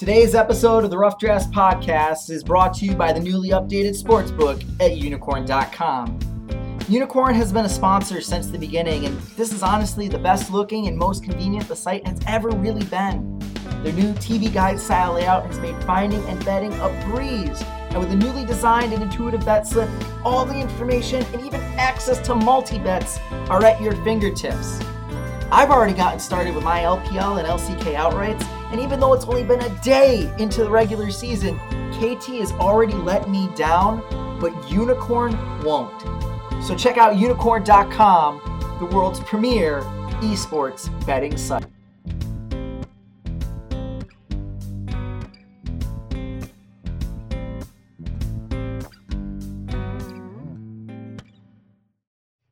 Today's episode of the Rough Drafts Podcast is brought to you by the newly updated sportsbook at unikrn.com. Unikrn has been a sponsor since the beginning, and this is honestly the best looking and most convenient the site has ever really been. Their new TV guide style layout has made finding and betting a breeze, and with a newly designed and intuitive bet slip, all the information and even access to multi bets are at your fingertips. I've already gotten started with my LPL and LCK outrights, and even though it's only been a day into the regular season, KT has already let me down, but Unikrn won't. So check out unikrn.com, the world's premier esports betting site.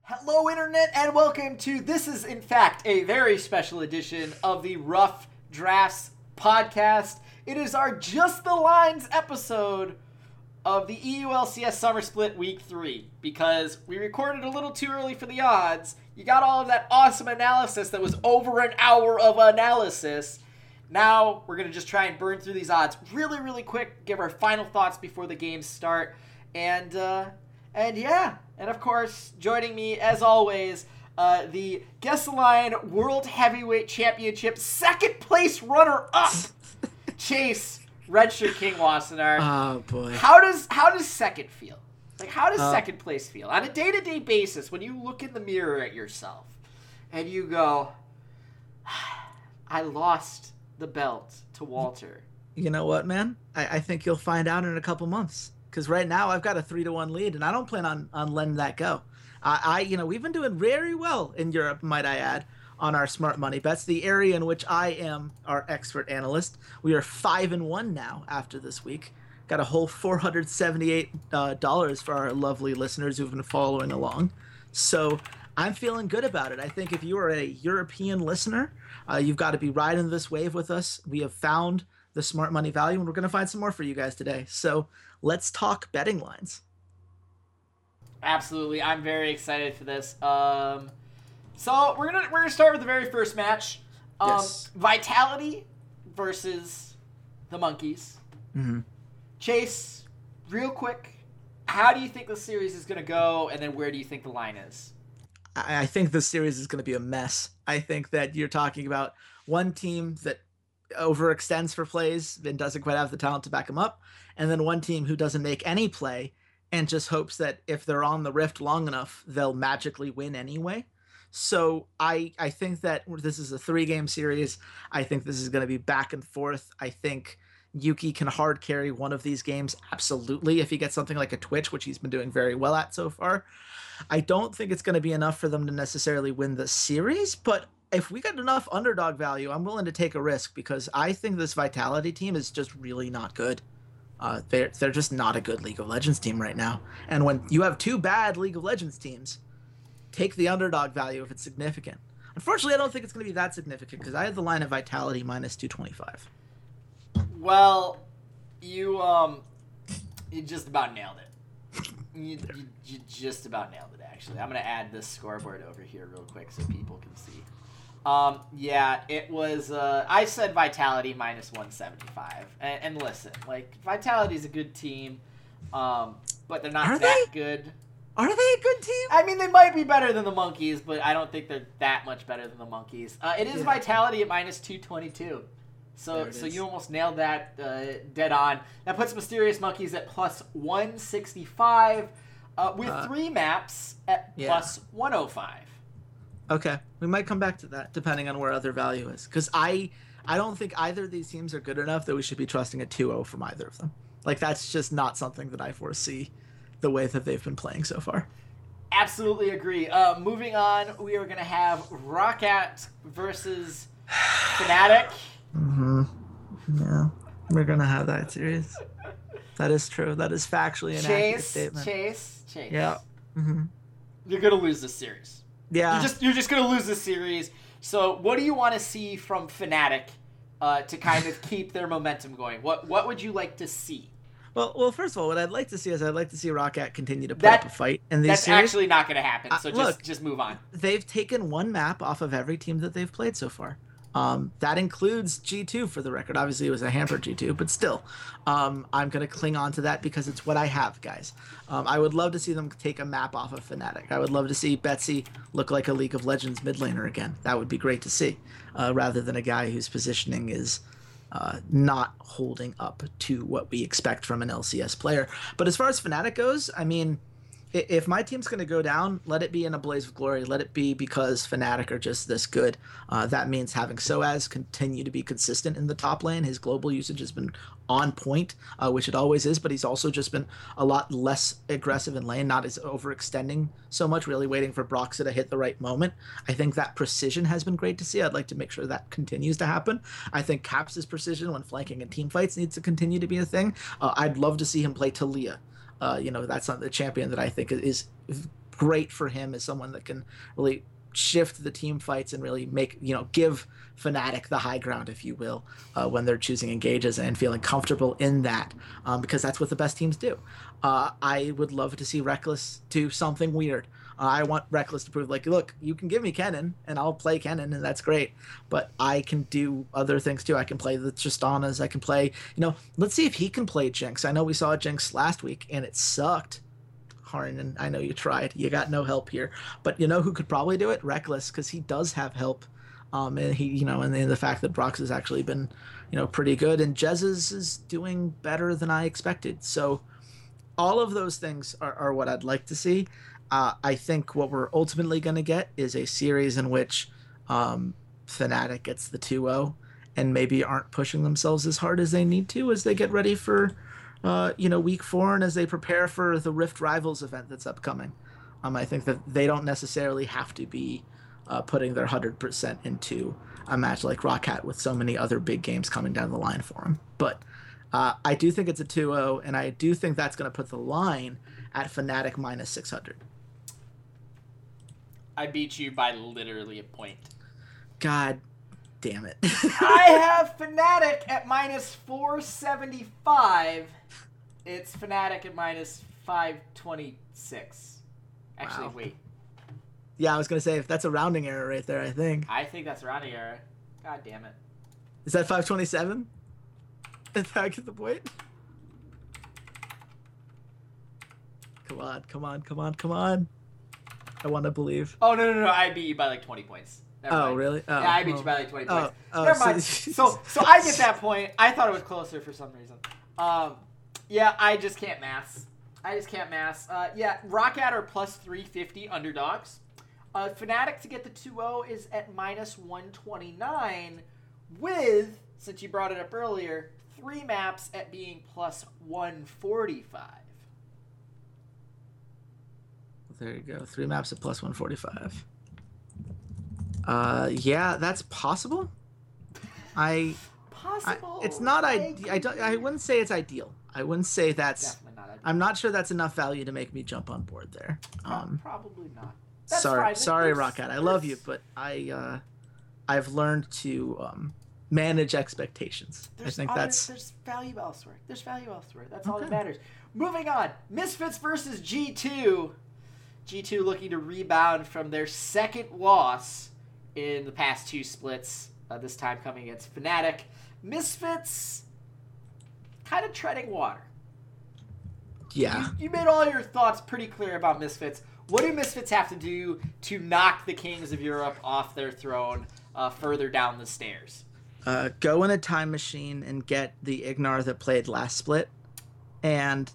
Hello, Internet, and welcome to this is, in fact, a very special edition of the Rough Drafts podcast. It is our Just the Lines episode of the EULCS Summer Split Week 3 because we recorded a little too early for the odds. You got all of that awesome analysis that was over an hour of analysis. Now we're going to just try and burn through these odds really, really quick, give our final thoughts before the games start. And, uh, and yeah, and of course, joining me as always, uh, the Guess the Line World Heavyweight Championship second place runner up, Chase Redshirt King Wassenaar. Oh boy. How does how does second feel? Like how does Uh, second place feel on a day to day basis when you look in the mirror at yourself and you go, I lost the belt to Walter. You know what, man? I, I think you'll find out in a couple months. Because right now I've got a three to one lead, and I don't plan on on letting that go. I, I, you know, we've been doing very well in Europe, might I add, on our smart money bets. The area in which I am our expert analyst. We are five and one now after this week. Got a whole four hundred seventy-eight uh, dollars for our lovely listeners who've been following along. So I'm feeling good about it. I think if you are a European listener, uh, you've got to be riding this wave with us. We have found the smart money value, and we're going to find some more for you guys today. So let's talk betting lines. Absolutely, I'm very excited for this. Um, so we're gonna we're gonna start with the very first match. Um, Yes. Vitality versus the Monkeys. Mm-hmm. Chase, real quick, how do you think the series is gonna go, and then where do you think the line is? I I think the series is going to be a mess. I think that you're talking about one team that overextends for plays and doesn't quite have the talent to back them up, and then one team who doesn't make any play and just hopes that if they're on the rift long enough, they'll magically win anyway. So I I think that this is a three game series. I think this is going to be back and forth. I think Yuki can hard carry one of these games absolutely if he gets something like a Twitch, which he's been doing very well at so far. I don't think it's going to be enough for them to necessarily win the series, but if we get enough underdog value, I'm willing to take a risk because I think this Vitality team is just really not good. Uh, they're they're just not a good League of Legends team right now. And when you have two bad League of Legends teams, take the underdog value if it's significant. Unfortunately, I don't think it's going to be that significant because I have the line of Vitality minus 225. Well, you um, you just about nailed it. You, you, you just about nailed it. Actually, I'm gonna add this scoreboard over here real quick so people can see. Um, yeah, it was. Uh, I said Vitality minus 175, and, and listen, like Vitality's a good team, um, but they're not Are that good. Are they a good team? I mean, they might be better than the Monkeys, but I don't think they're that much better than the Monkeys. Uh, it is Yeah. Vitality at minus 222. So, so is. you almost nailed that uh, dead on. That puts Mysterious Monkeys at plus 165, uh, with Uh, three maps at yeah. plus 105. Okay, we might come back to that depending on where other value is. Because I, I don't think either of these teams are good enough that we should be trusting a 2-0 from either of them. Like that's just not something that I foresee, the way that they've been playing so far. Absolutely agree. Uh, moving on, we are going to have Roccat versus Fnatic. Mm-hmm. Yeah, we're gonna have that series. That is true. That is factually an accurate Chase, statement. Chase, Chase. Yeah. Mm-hmm. You're going to lose this series. Yeah. You're just you're just gonna lose this series. So what do you want to see from Fnatic uh, to kind of keep their momentum going? What what would you like to see? Well, well, first of all, what I'd like to see is I'd like to see Roccat continue to put That- up a fight in these That's series. actually not going to happen. Uh, So just look. just move on. they've taken one map off of every team that they've played so far. Um, that includes G2 for the record. Obviously, it was a hampered G2, but still, um, I'm going to cling on to that because it's what I have, guys. Um, I would love to see them take a map off of Fnatic. I would love to see Betsy look like a League of Legends mid laner again. That would be great to see, uh, rather than a guy whose positioning is uh, not holding up to what we expect from an LCS player. But as far as Fnatic goes, I mean, if my team's going to go down, let it be in a blaze of glory. Let it be because Fnatic are just this good. Uh, that means having Soaz continue to be consistent in the top lane. His global usage has been on point, uh, which it always is, but he's also just been a lot less aggressive in lane, not as overextending so much, really waiting for Broxah to hit the right moment. I think that precision has been great to see. I'd like to make sure that continues to happen. I think Caps' precision when flanking in team fights needs to continue to be a thing. Uh, I'd love to see him play Taliyah uh, you know, that's not the champion that I think is great for him as someone that can really shift the team fights and really make you know give Fnatic the high ground, if you will, uh, when they're choosing engages and feeling comfortable in that, um, because that's what the best teams do. Uh, I would love to see Reckless do something weird. I want Reckless to prove like, look, you can give me Kennen and I'll play Kennen and that's great, but I can do other things too. I can play the Tristanas. I can play, you know, let's see if he can play Jinx. I know we saw Jinx last week and it sucked. Hjarnan, I know you tried. You got no help here, but you know who could probably do it? Reckless, because he does have help. Um, and he, you know, and the, the fact that Brox has actually been, you know, pretty good, and Jesiz is doing better than I expected. So, all of those things are, are what I'd like to see. Uh, I think what we're ultimately going to get is a series in which um, Fnatic gets the 2 0 and maybe aren't pushing themselves as hard as they need to as they get ready for, uh, you know, week four and as they prepare for the Rift Rivals event that's upcoming. Um, I think that they don't necessarily have to be uh, putting their 100% into a match like Roccat with so many other big games coming down the line for them. But uh, I do think it's a 2 0, and I do think that's going to put the line at Fnatic minus 600. I beat you by literally a point. God damn it. I have Fnatic at minus 475. It's Fnatic at minus 526. Actually, wow. wait. Yeah, I was going to say, if that's a rounding error right there, I think. I think that's a rounding error. God damn it. Is that 527? Did I get the point? Come on, come on, come on, come on. I want to believe. Oh no no no! I beat you by like twenty points. Never oh mind. really? Oh, yeah, I beat you by like twenty points. Oh, oh, Never mind. So, so so I get that point. I thought it was closer for some reason. Um, yeah, I just can't mass. I just can't mass. Uh, yeah, Roccat are plus three fifty underdogs. Uh, Fnatic to get the 2-0 is at minus 129 with, since you brought it up earlier, three maps at being plus 145 there you go. Three maps at plus 145. Uh, yeah, that's possible. I. Possible. I, it's not. I, I, don't, I wouldn't say it's ideal. I wouldn't say that's. Definitely Not I'm not sure that's enough value to make me jump on board there. Um, Probably not. That's sorry, fine. sorry, Roccat. I love you, but I, uh, I've learned to um, manage expectations. There's I think other, that's. There's value elsewhere. There's value elsewhere. That's okay. all that matters. Moving on. Misfits versus G2. G2 looking to rebound from their second loss in the past two splits, uh, this time coming against Fnatic. Misfits kind of treading water. Yeah. You, you, made all your thoughts pretty clear about Misfits. What do Misfits have to do to knock the Kings of Europe off their throne uh, further down the stairs? Uh, go in a time machine and get the Ignar that played last split and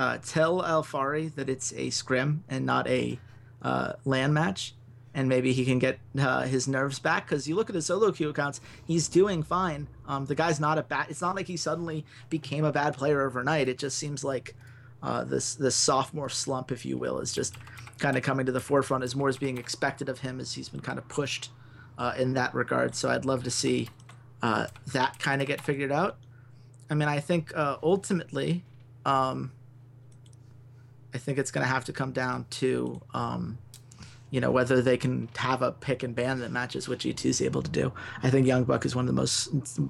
uh, tell Alfari that it's a scrim and not a uh, land match, and maybe he can get uh, his nerves back. Because you look at his solo queue accounts, he's doing fine. Um, the guy's not a bad. It's not like he suddenly became a bad player overnight. It just seems like uh, this this sophomore slump, if you will, is just kind of coming to the forefront as more is being expected of him as he's been kind of pushed uh, in that regard. So I'd love to see uh, that kind of get figured out. I mean, I think uh, ultimately, um, I think it's going to have to come down to, um, you know, whether they can have a pick and ban that matches what G2 is able to do. I think Young Buck is one of the most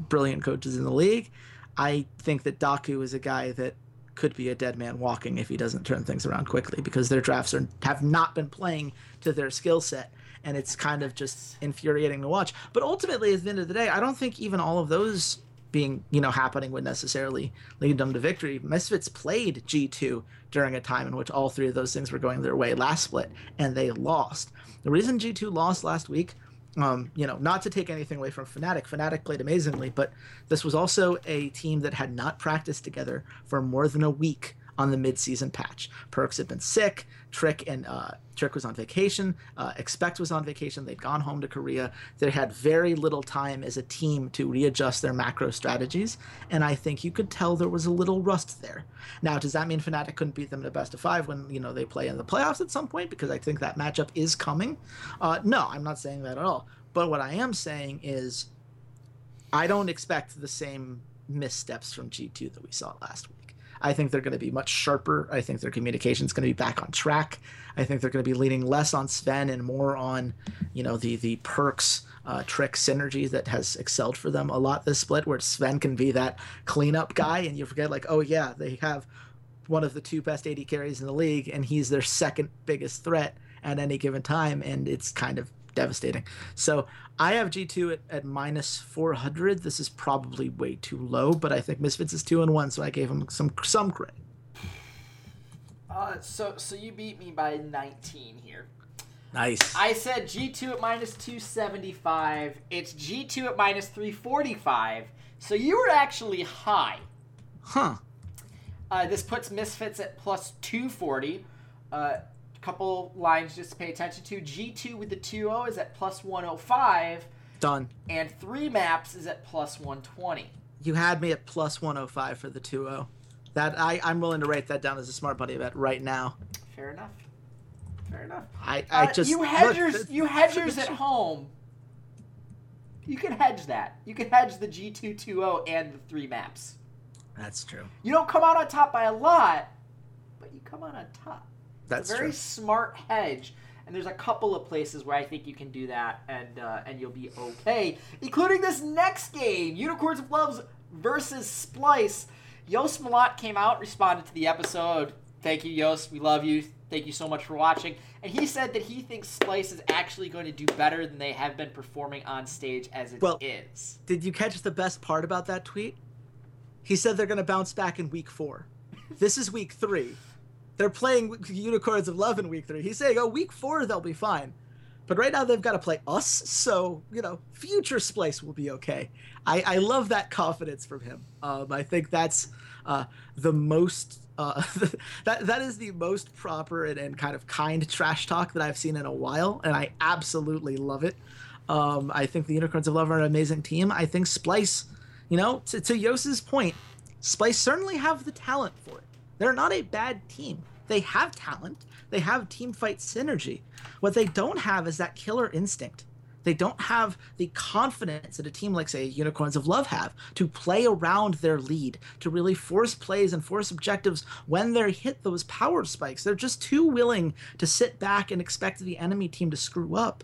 brilliant coaches in the league. I think that Daku is a guy that could be a dead man walking if he doesn't turn things around quickly because their drafts are have not been playing to their skill set and it's kind of just infuriating to watch. But ultimately, at the end of the day, I don't think even all of those being you know happening would necessarily lead them to victory. Misfits played G2 during a time in which all three of those things were going their way last split, and they lost. The reason G2 lost last week um, you know, not to take anything away from Fnatic. Fnatic played amazingly, but this was also a team that had not practiced together for more than a week on the midseason patch. Perkz had been sick. Trick and uh, Trick was on vacation. Uh, Expect was on vacation. They'd gone home to Korea. They had very little time as a team to readjust their macro strategies, and I think you could tell there was a little rust there. Now, does that mean Fnatic couldn't beat them in a best of five when you know they play in the playoffs at some point? Because I think that matchup is coming. Uh, no, I'm not saying that at all. But what I am saying is, I don't expect the same missteps from G2 that we saw last week. I think they're going to be much sharper. I think their communication is going to be back on track. I think they're going to be leaning less on Sven and more on, you know, the the Perkz uh, trick synergy that has excelled for them a lot this split, where Sven can be that cleanup guy, and you forget like, oh yeah, they have one of the two best AD carries in the league, and he's their second biggest threat at any given time, and it's kind of devastating. So I have G2 at, at minus 400. This is probably way too low, but I think Misfits is two and one, so I gave him some some credit. Uh, so so you beat me by 19 here. Nice. I said G2 at minus 275. It's G2 at minus 345. So you were actually high. Huh. Uh, this puts Misfits at plus 240. Uh, couple lines just to pay attention to. G2 with the 2-0 is at plus 105. Done. And 3 maps is at plus 120. You had me at plus 105 for the 2-0. That I, I'm willing to write that down as a smart money bet right now. Fair enough. Fair enough. I, I uh, just you hedgers look, you hedgers at home. You can hedge that. You can hedge the G220 and the three maps. That's true. You don't come out on top by a lot, but you come out on top. That's a very true. smart hedge. And there's a couple of places where I think you can do that, and uh, and you'll be okay, including this next game, Unicorns of Loves versus Splyce. Yost Malott came out, responded to the episode. Thank you, Yost. We love you. Thank you so much for watching. And he said that he thinks Splyce is actually going to do better than they have been performing on stage as it well, is. Did you catch the best part about that tweet? He said they're going to bounce back in week four. this is week three. They're playing Unicorns of Love in week three. He's saying, oh, week four, they'll be fine. But right now they've got to play us, so you know, future Splyce will be okay. I, I love that confidence from him. Um, I think that's uh, the most uh, that that is the most proper and, and kind of kind trash talk that I've seen in a while, and I absolutely love it. Um, I think the Unicorns of Love are an amazing team. I think Splyce, you know, to, to Yos's point, Splyce certainly have the talent for it. They're not a bad team. They have talent. They have team fight synergy. What they don't have is that killer instinct. They don't have the confidence that a team like, say, Unicorns of Love have to play around their lead, to really force plays and force objectives when they hit those power spikes. They're just too willing to sit back and expect the enemy team to screw up.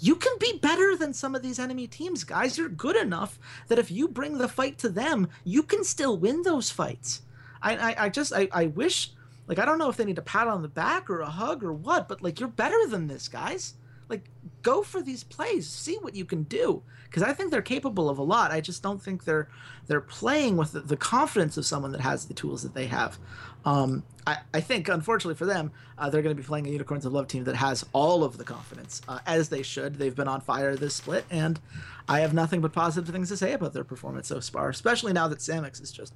You can be better than some of these enemy teams, guys. You're good enough that if you bring the fight to them, you can still win those fights. I, I, I just, I, I wish like I don't know if they need a pat on the back or a hug or what, but like you're better than this, guys. Like go for these plays, see what you can do because I think they're capable of a lot. I just don't think they're they're playing with the, the confidence of someone that has the tools that they have. Um, I, I think, unfortunately for them, uh, they're going to be playing a Unicorns of Love team that has all of the confidence, uh, as they should. They've been on fire this split, and I have nothing but positive things to say about their performance so far, especially now that Samux is just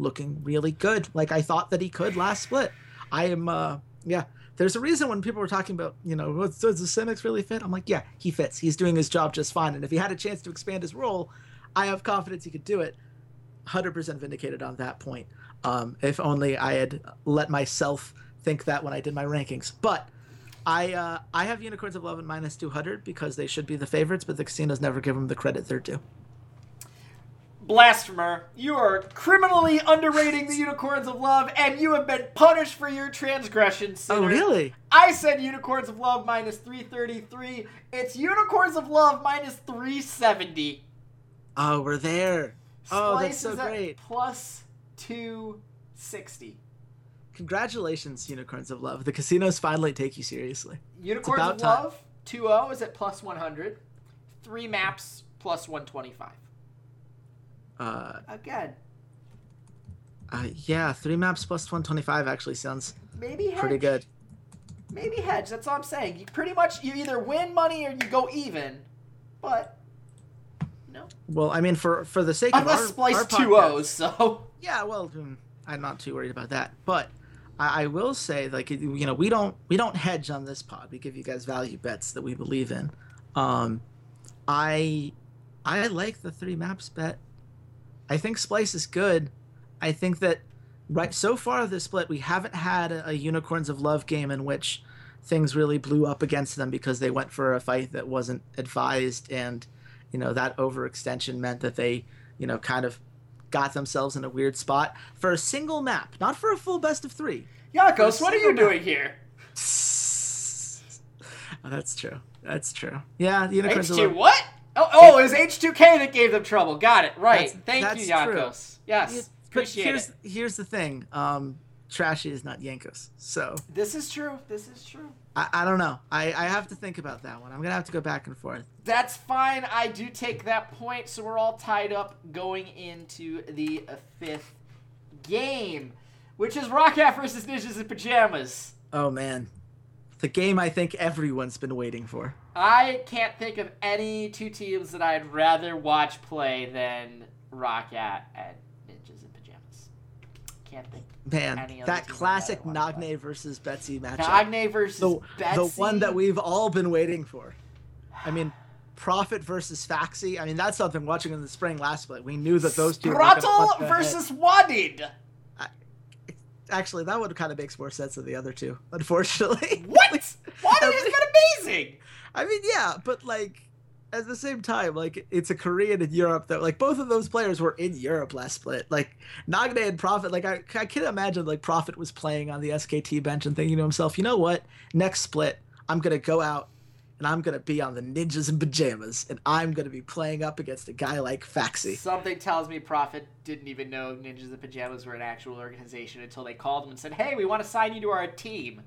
looking really good, like I thought that he could last split. I am, uh, yeah. There's a reason when people were talking about, you know, does the Samux really fit? I'm like, yeah, he fits. He's doing his job just fine. And if he had a chance to expand his role, I have confidence he could do it. 100% vindicated on that point. Um, if only I had let myself think that when I did my rankings. But I uh, I have Unicorns of Love at minus 200 because they should be the favorites, but the casinos never give them the credit they're due. Blasphemer, you are criminally underrating the Unicorns of Love, and you have been punished for your transgressions. Oh, really? I said Unicorns of Love minus 333. It's Unicorns of Love minus 370. Oh, we're there. Oh, that's so great. Plus 2 60. Congratulations, Unicorns of Love. The casinos finally take you seriously. Unicorns of time. Love 2-0 is at plus 100. Three maps plus 125. Uh, Again. Uh, yeah, three maps plus 125 actually sounds maybe hedge. pretty good. Maybe hedge. That's all I'm saying. You pretty much you either win money or you go even, but no. Well, I mean, for for the sake Unless of our, Splyce two O's, so yeah. Well, hmm, I'm not too worried about that, but I, I will say, like, you know, we don't we don't hedge on this pod. We give you guys value bets that we believe in. Um, I I like the three maps bet. I think Splyce is good. I think that right so far this split we haven't had a, a, Unicorns of Love game in which things really blew up against them because they went for a fight that wasn't advised and you know that overextension meant that they you know kind of got themselves in a weird spot for a single map, not for a full best of three. Yankos, what are you map. doing here? oh, that's true. That's true. Yeah, the Unicorns H2 what? Oh, oh, it was H2K that gave them trouble. Got it. Right. That's, Thank that's you, Yankos. True. Yes. Appreciate here's, it. Here's the thing. Um, Trashy is not Yankos. So this is true. This is true. I, I don't know. I, I have to think about that one. I'm gonna have to go back and forth. That's fine. I do take that point. So we're all tied up going into the fifth game, which is ROCCAT versus Ninjas in Pajamas. Oh man, the game I think everyone's been waiting for. I can't think of any two teams that I'd rather watch play than ROCCAT and Ninjas in Pajamas. can't think. Man, that classic Nagne versus Betsy matchup. Nagne versus the, Betsy. The one that we've all been waiting for. I mean, Profit versus Phaxi. I mean, that's something watching in the spring last split. We knew that those two. Throttle versus Wadid. Actually, that one kind of makes more sense than the other two. Unfortunately. What? Wadid has been amazing. I mean, yeah, but like at the same time, like it's a Korean in Europe that like both of those players were in Europe last split. Like Nagne and Profit, like I, I can imagine like Profit was playing on the SKT bench and thinking to himself, you know what? Next split, I'm gonna go out and I'm gonna be on the ninjas in pajamas and I'm gonna be playing up against a guy like Phaxi. Something tells me Profit didn't even know Ninjas in Pajamas were an actual organization until they called him and said, Hey, we want to sign you to our team.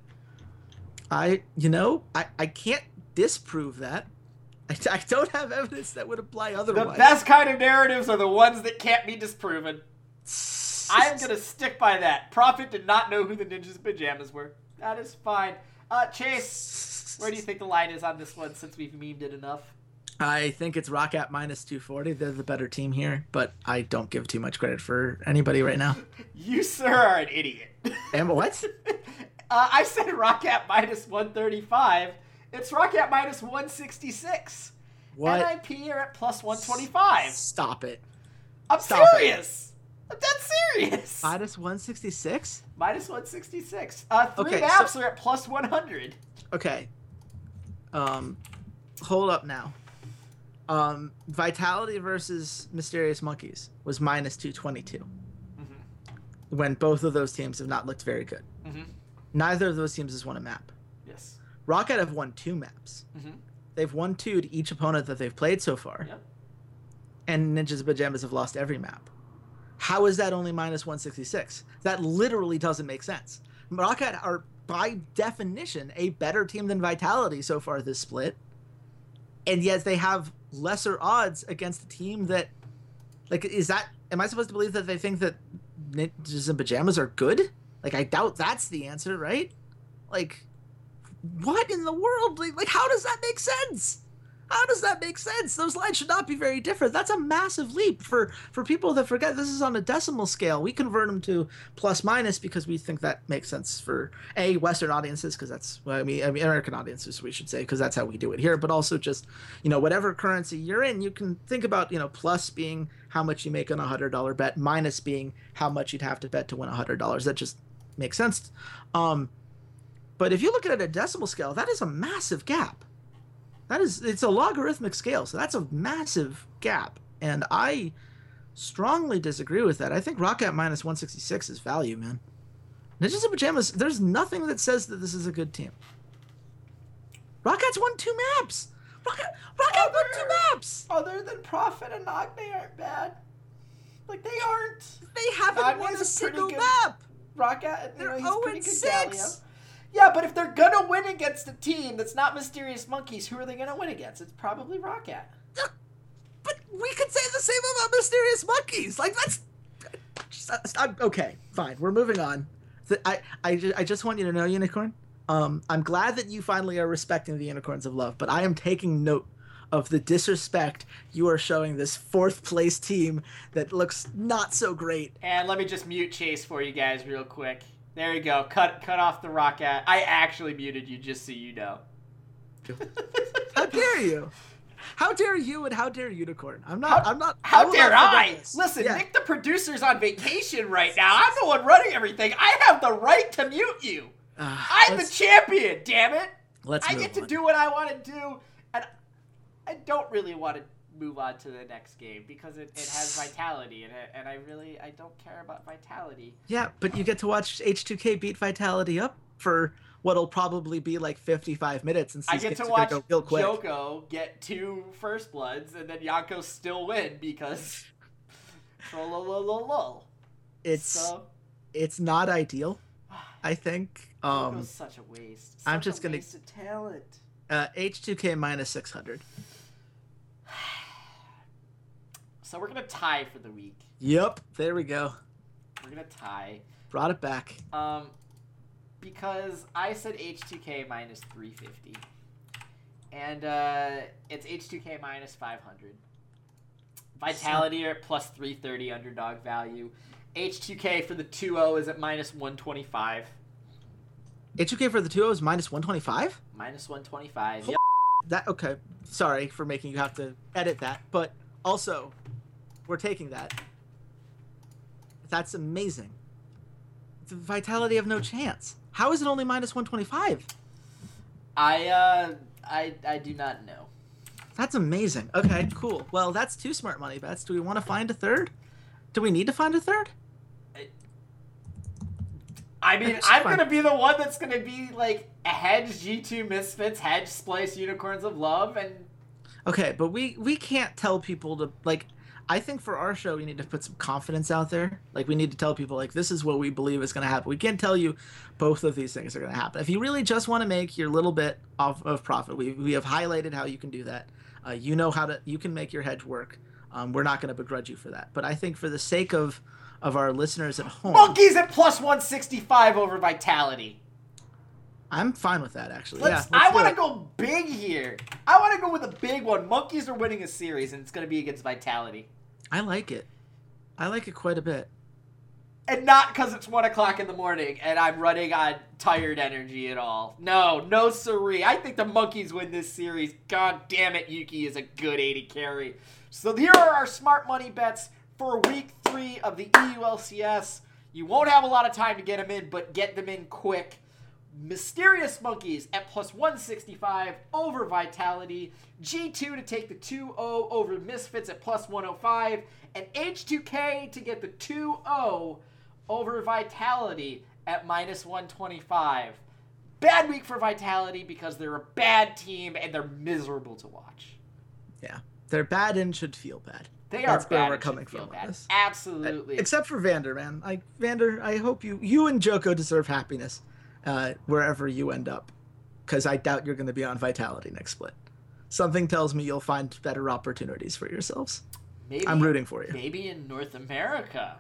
I you know, I, I can't disprove that. I, I don't have evidence that would imply otherwise. The best kind of narratives are the ones that can't be disproven. I am gonna stick by that. Profit did not know who the ninjas in pajamas were. That is fine. Uh, Chase, where do you think the line is on this one since we've memed it enough? I think it's ROCCAT minus 240. They're the better team here, but I don't give too much credit for anybody right now. you, sir, are an idiot. And what? uh, I said ROCCAT minus 135 it's ROCCAT minus 166. What? NIP are at plus 125. Stop it. I'm Stop serious. It. I'm dead serious. Minus 166? Minus 166. Uh, three okay, maps so, are at plus 100. Okay. Um, hold up now. Um, Vitality versus Mysterious Monkeys was minus 222. Mm-hmm. When both of those teams have not looked very good. Mm-hmm. Neither of those teams has won a map. Yes. ROCCAT have won two maps. Mm-hmm. They've won two to each opponent that they've played so far. Yep. And Ninjas and Pajamas have lost every map. How is that only minus 166? That literally doesn't make sense. ROCCAT are, by definition, a better team than Vitality so far this split. And yet they have lesser odds against a team that. Like, is that. Am I supposed to believe that they think that Ninjas and Pajamas are good? Like, I doubt that's the answer, right? Like, what in the world? Like, how does that make sense? How does that make sense? Those lines should not be very different. That's a massive leap for for people that forget this is on a decimal scale. We convert them to plus minus because we think that makes sense for a Western audiences because that's well, I mean, I mean American audiences we should say because that's how we do it here. But also just you know whatever currency you're in, you can think about you know plus being how much you make on a hundred dollar bet, minus being how much you'd have to bet to win a hundred dollars. That just makes sense. Um, but if you look at it at a decimal scale, that is a massive gap. That is, it's a logarithmic scale, so that's a massive gap. And I strongly disagree with that. I think ROCCAT minus 166 is value, man. Ninjas in Pajamas, there's nothing that says that this is a good team. ROCCAT's won two maps. ROCCAT other, won two maps. Other than Profit and Nagne aren't bad. Like they aren't. They haven't won a single good, map. Rocket, they're you know, 0 6. Yeah, but if they're gonna win against a team that's not Mysterious Monkeys, who are they gonna win against? It's probably ROCCAT. But we could say the same about Mysterious Monkeys. Like that's. I'm, okay, fine. We're moving on. I, I, I just want you to know, Unikrn. Um, I'm glad that you finally are respecting the Unicorns of Love, but I am taking note of the disrespect you are showing this fourth place team that looks not so great. And let me just mute Chase for you guys real quick. There you go. Cut cut off the rocket. I actually muted you just so you know. how dare you? How dare you and how dare Unikrn? I'm not. How, I'm not. How I dare I? Listen, yeah. Nick, the producer's on vacation right now. I'm the one running everything. I have the right to mute you. Uh, I'm the champion. Damn it! Let's. I get on. to do what I want to do, and I don't really want to move on to the next game because it, it has vitality in it, and I really I don't care about vitality. Yeah, but you get to watch H2K beat vitality up for what'll probably be like 55 minutes, and I get to watch go real quick. Joko get two first bloods, and then Yako still win because. it's so, it's not ideal. I think. Um, such a waste. Such I'm just gonna talent. Uh, H2K minus 600. So we're gonna tie for the week. Yep, there we go. We're gonna tie. Brought it back. Um, because I said H2K minus 350, and uh, it's H2K minus 500. Vitality at plus 330 underdog value. H2K for the 2-0 is at minus 125. H2K for the 2-0 is minus 125? Minus 125. Yep. That okay. Sorry for making you have to edit that, but also we're taking that. That's amazing. The vitality have no chance. How is it only minus 125? I uh I I do not know. That's amazing. Okay, cool. Well, that's two smart money bets. Do we want to find a third? Do we need to find a third? I mean, I'm fun. gonna be the one that's gonna be like a hedge G2 Misfits, hedge Splyce Unicorns of Love, and okay, but we we can't tell people to like. I think for our show, we need to put some confidence out there. Like we need to tell people like this is what we believe is going to happen. We can't tell you both of these things are going to happen. If you really just want to make your little bit of, of profit, we we have highlighted how you can do that. Uh, you know how to you can make your hedge work. Um, we're not going to begrudge you for that. But I think for the sake of of our listeners at home. Monkeys at plus 165 over Vitality. I'm fine with that, actually. Let's, yeah, let's I want to go big here. I want to go with a big one. Monkeys are winning a series, and it's going to be against Vitality. I like it. I like it quite a bit. And not because it's 1 o'clock in the morning and I'm running on tired energy at all. No, no siree. I think the Monkeys win this series. God damn it, Yuki is a good AD carry. So here are our smart money bets for week three of the EULCS. You won't have a lot of time to get them in, but get them in quick. Mysterious Monkeys at plus 165 over Vitality. G2 to take the 2 0 over Misfits at plus 105. And H2K to get the 2 0 over Vitality at minus 125. Bad week for Vitality because they're a bad team and they're miserable to watch. Yeah. They're bad and should feel bad. They are That's where we're coming from. Absolutely. Except for Vander, man. Like Vander, I hope you you and Joko deserve happiness uh, wherever you end up, because I doubt you're going to be on Vitality next split. Something tells me you'll find better opportunities for yourselves. Maybe I'm rooting for you. Maybe in North America.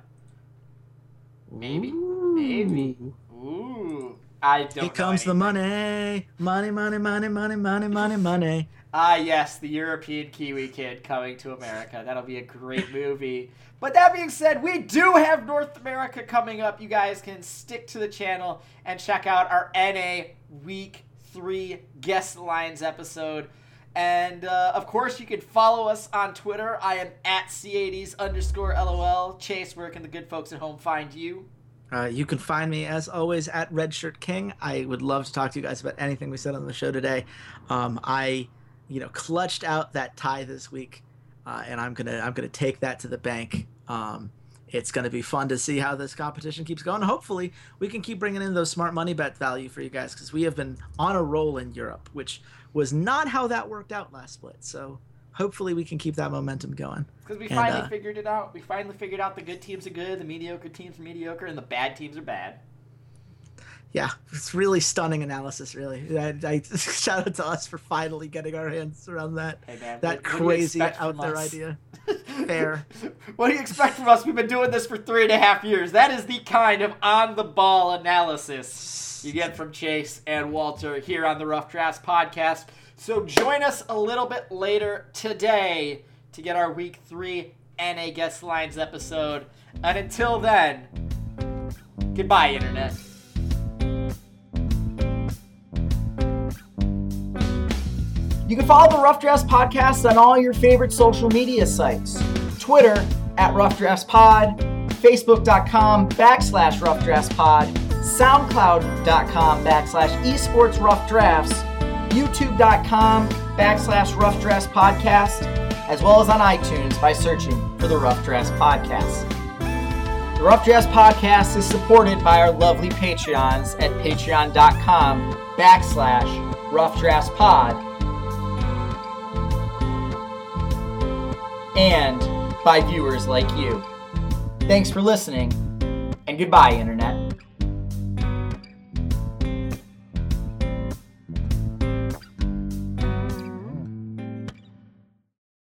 Maybe. Ooh. Maybe. Ooh. I don't. Here comes the money, money, money, money, money, money, money, money. Ah, yes, the European Kiwi Kid coming to America. That'll be a great movie. But that being said, we do have North America coming up. You guys can stick to the channel and check out our NA Week 3 Guest Lines episode. And uh, of course, you can follow us on Twitter. I am at C80s underscore LOL. Chase, where can the good folks at home find you? Uh, you can find me as always at Redshirt King. I would love to talk to you guys about anything we said on the show today. Um, I you know, clutched out that tie this week, uh, and I'm gonna I'm gonna take that to the bank. Um, it's going to be fun to see how this competition keeps going. Hopefully, we can keep bringing in those smart money bet value for you guys because we have been on a roll in Europe, which was not how that worked out last split. So hopefully we can keep that momentum going. Because we finally uh, figured it out. We finally figured out the good teams are good, the mediocre teams are mediocre, and the bad teams are bad. Yeah, it's really stunning analysis. Really, I, I shout out to us for finally getting our hands around that hey man, that what, crazy what out there us? idea. Fair. what do you expect from us? We've been doing this for three and a half years. That is the kind of on the ball analysis you get from Chase and Walter here on the Rough Drafts podcast. So join us a little bit later today to get our week three NA Guest Lines episode. And until then, goodbye, Internet. You can follow the Rough Drafts Podcast on all your favorite social media sites Twitter at Rough Drafts Pod, Facebook.com backslash Rough Drafts Pod, SoundCloud.com backslash Esports Rough Drafts, youtube.com backslash rough drafts podcast, as well as on iTunes by searching for the Rough Drafts Podcast. The Rough Drafts Podcast is supported by our lovely Patreons at patreon.com backslash rough drafts pod and by viewers like you. Thanks for listening, and goodbye, Internet.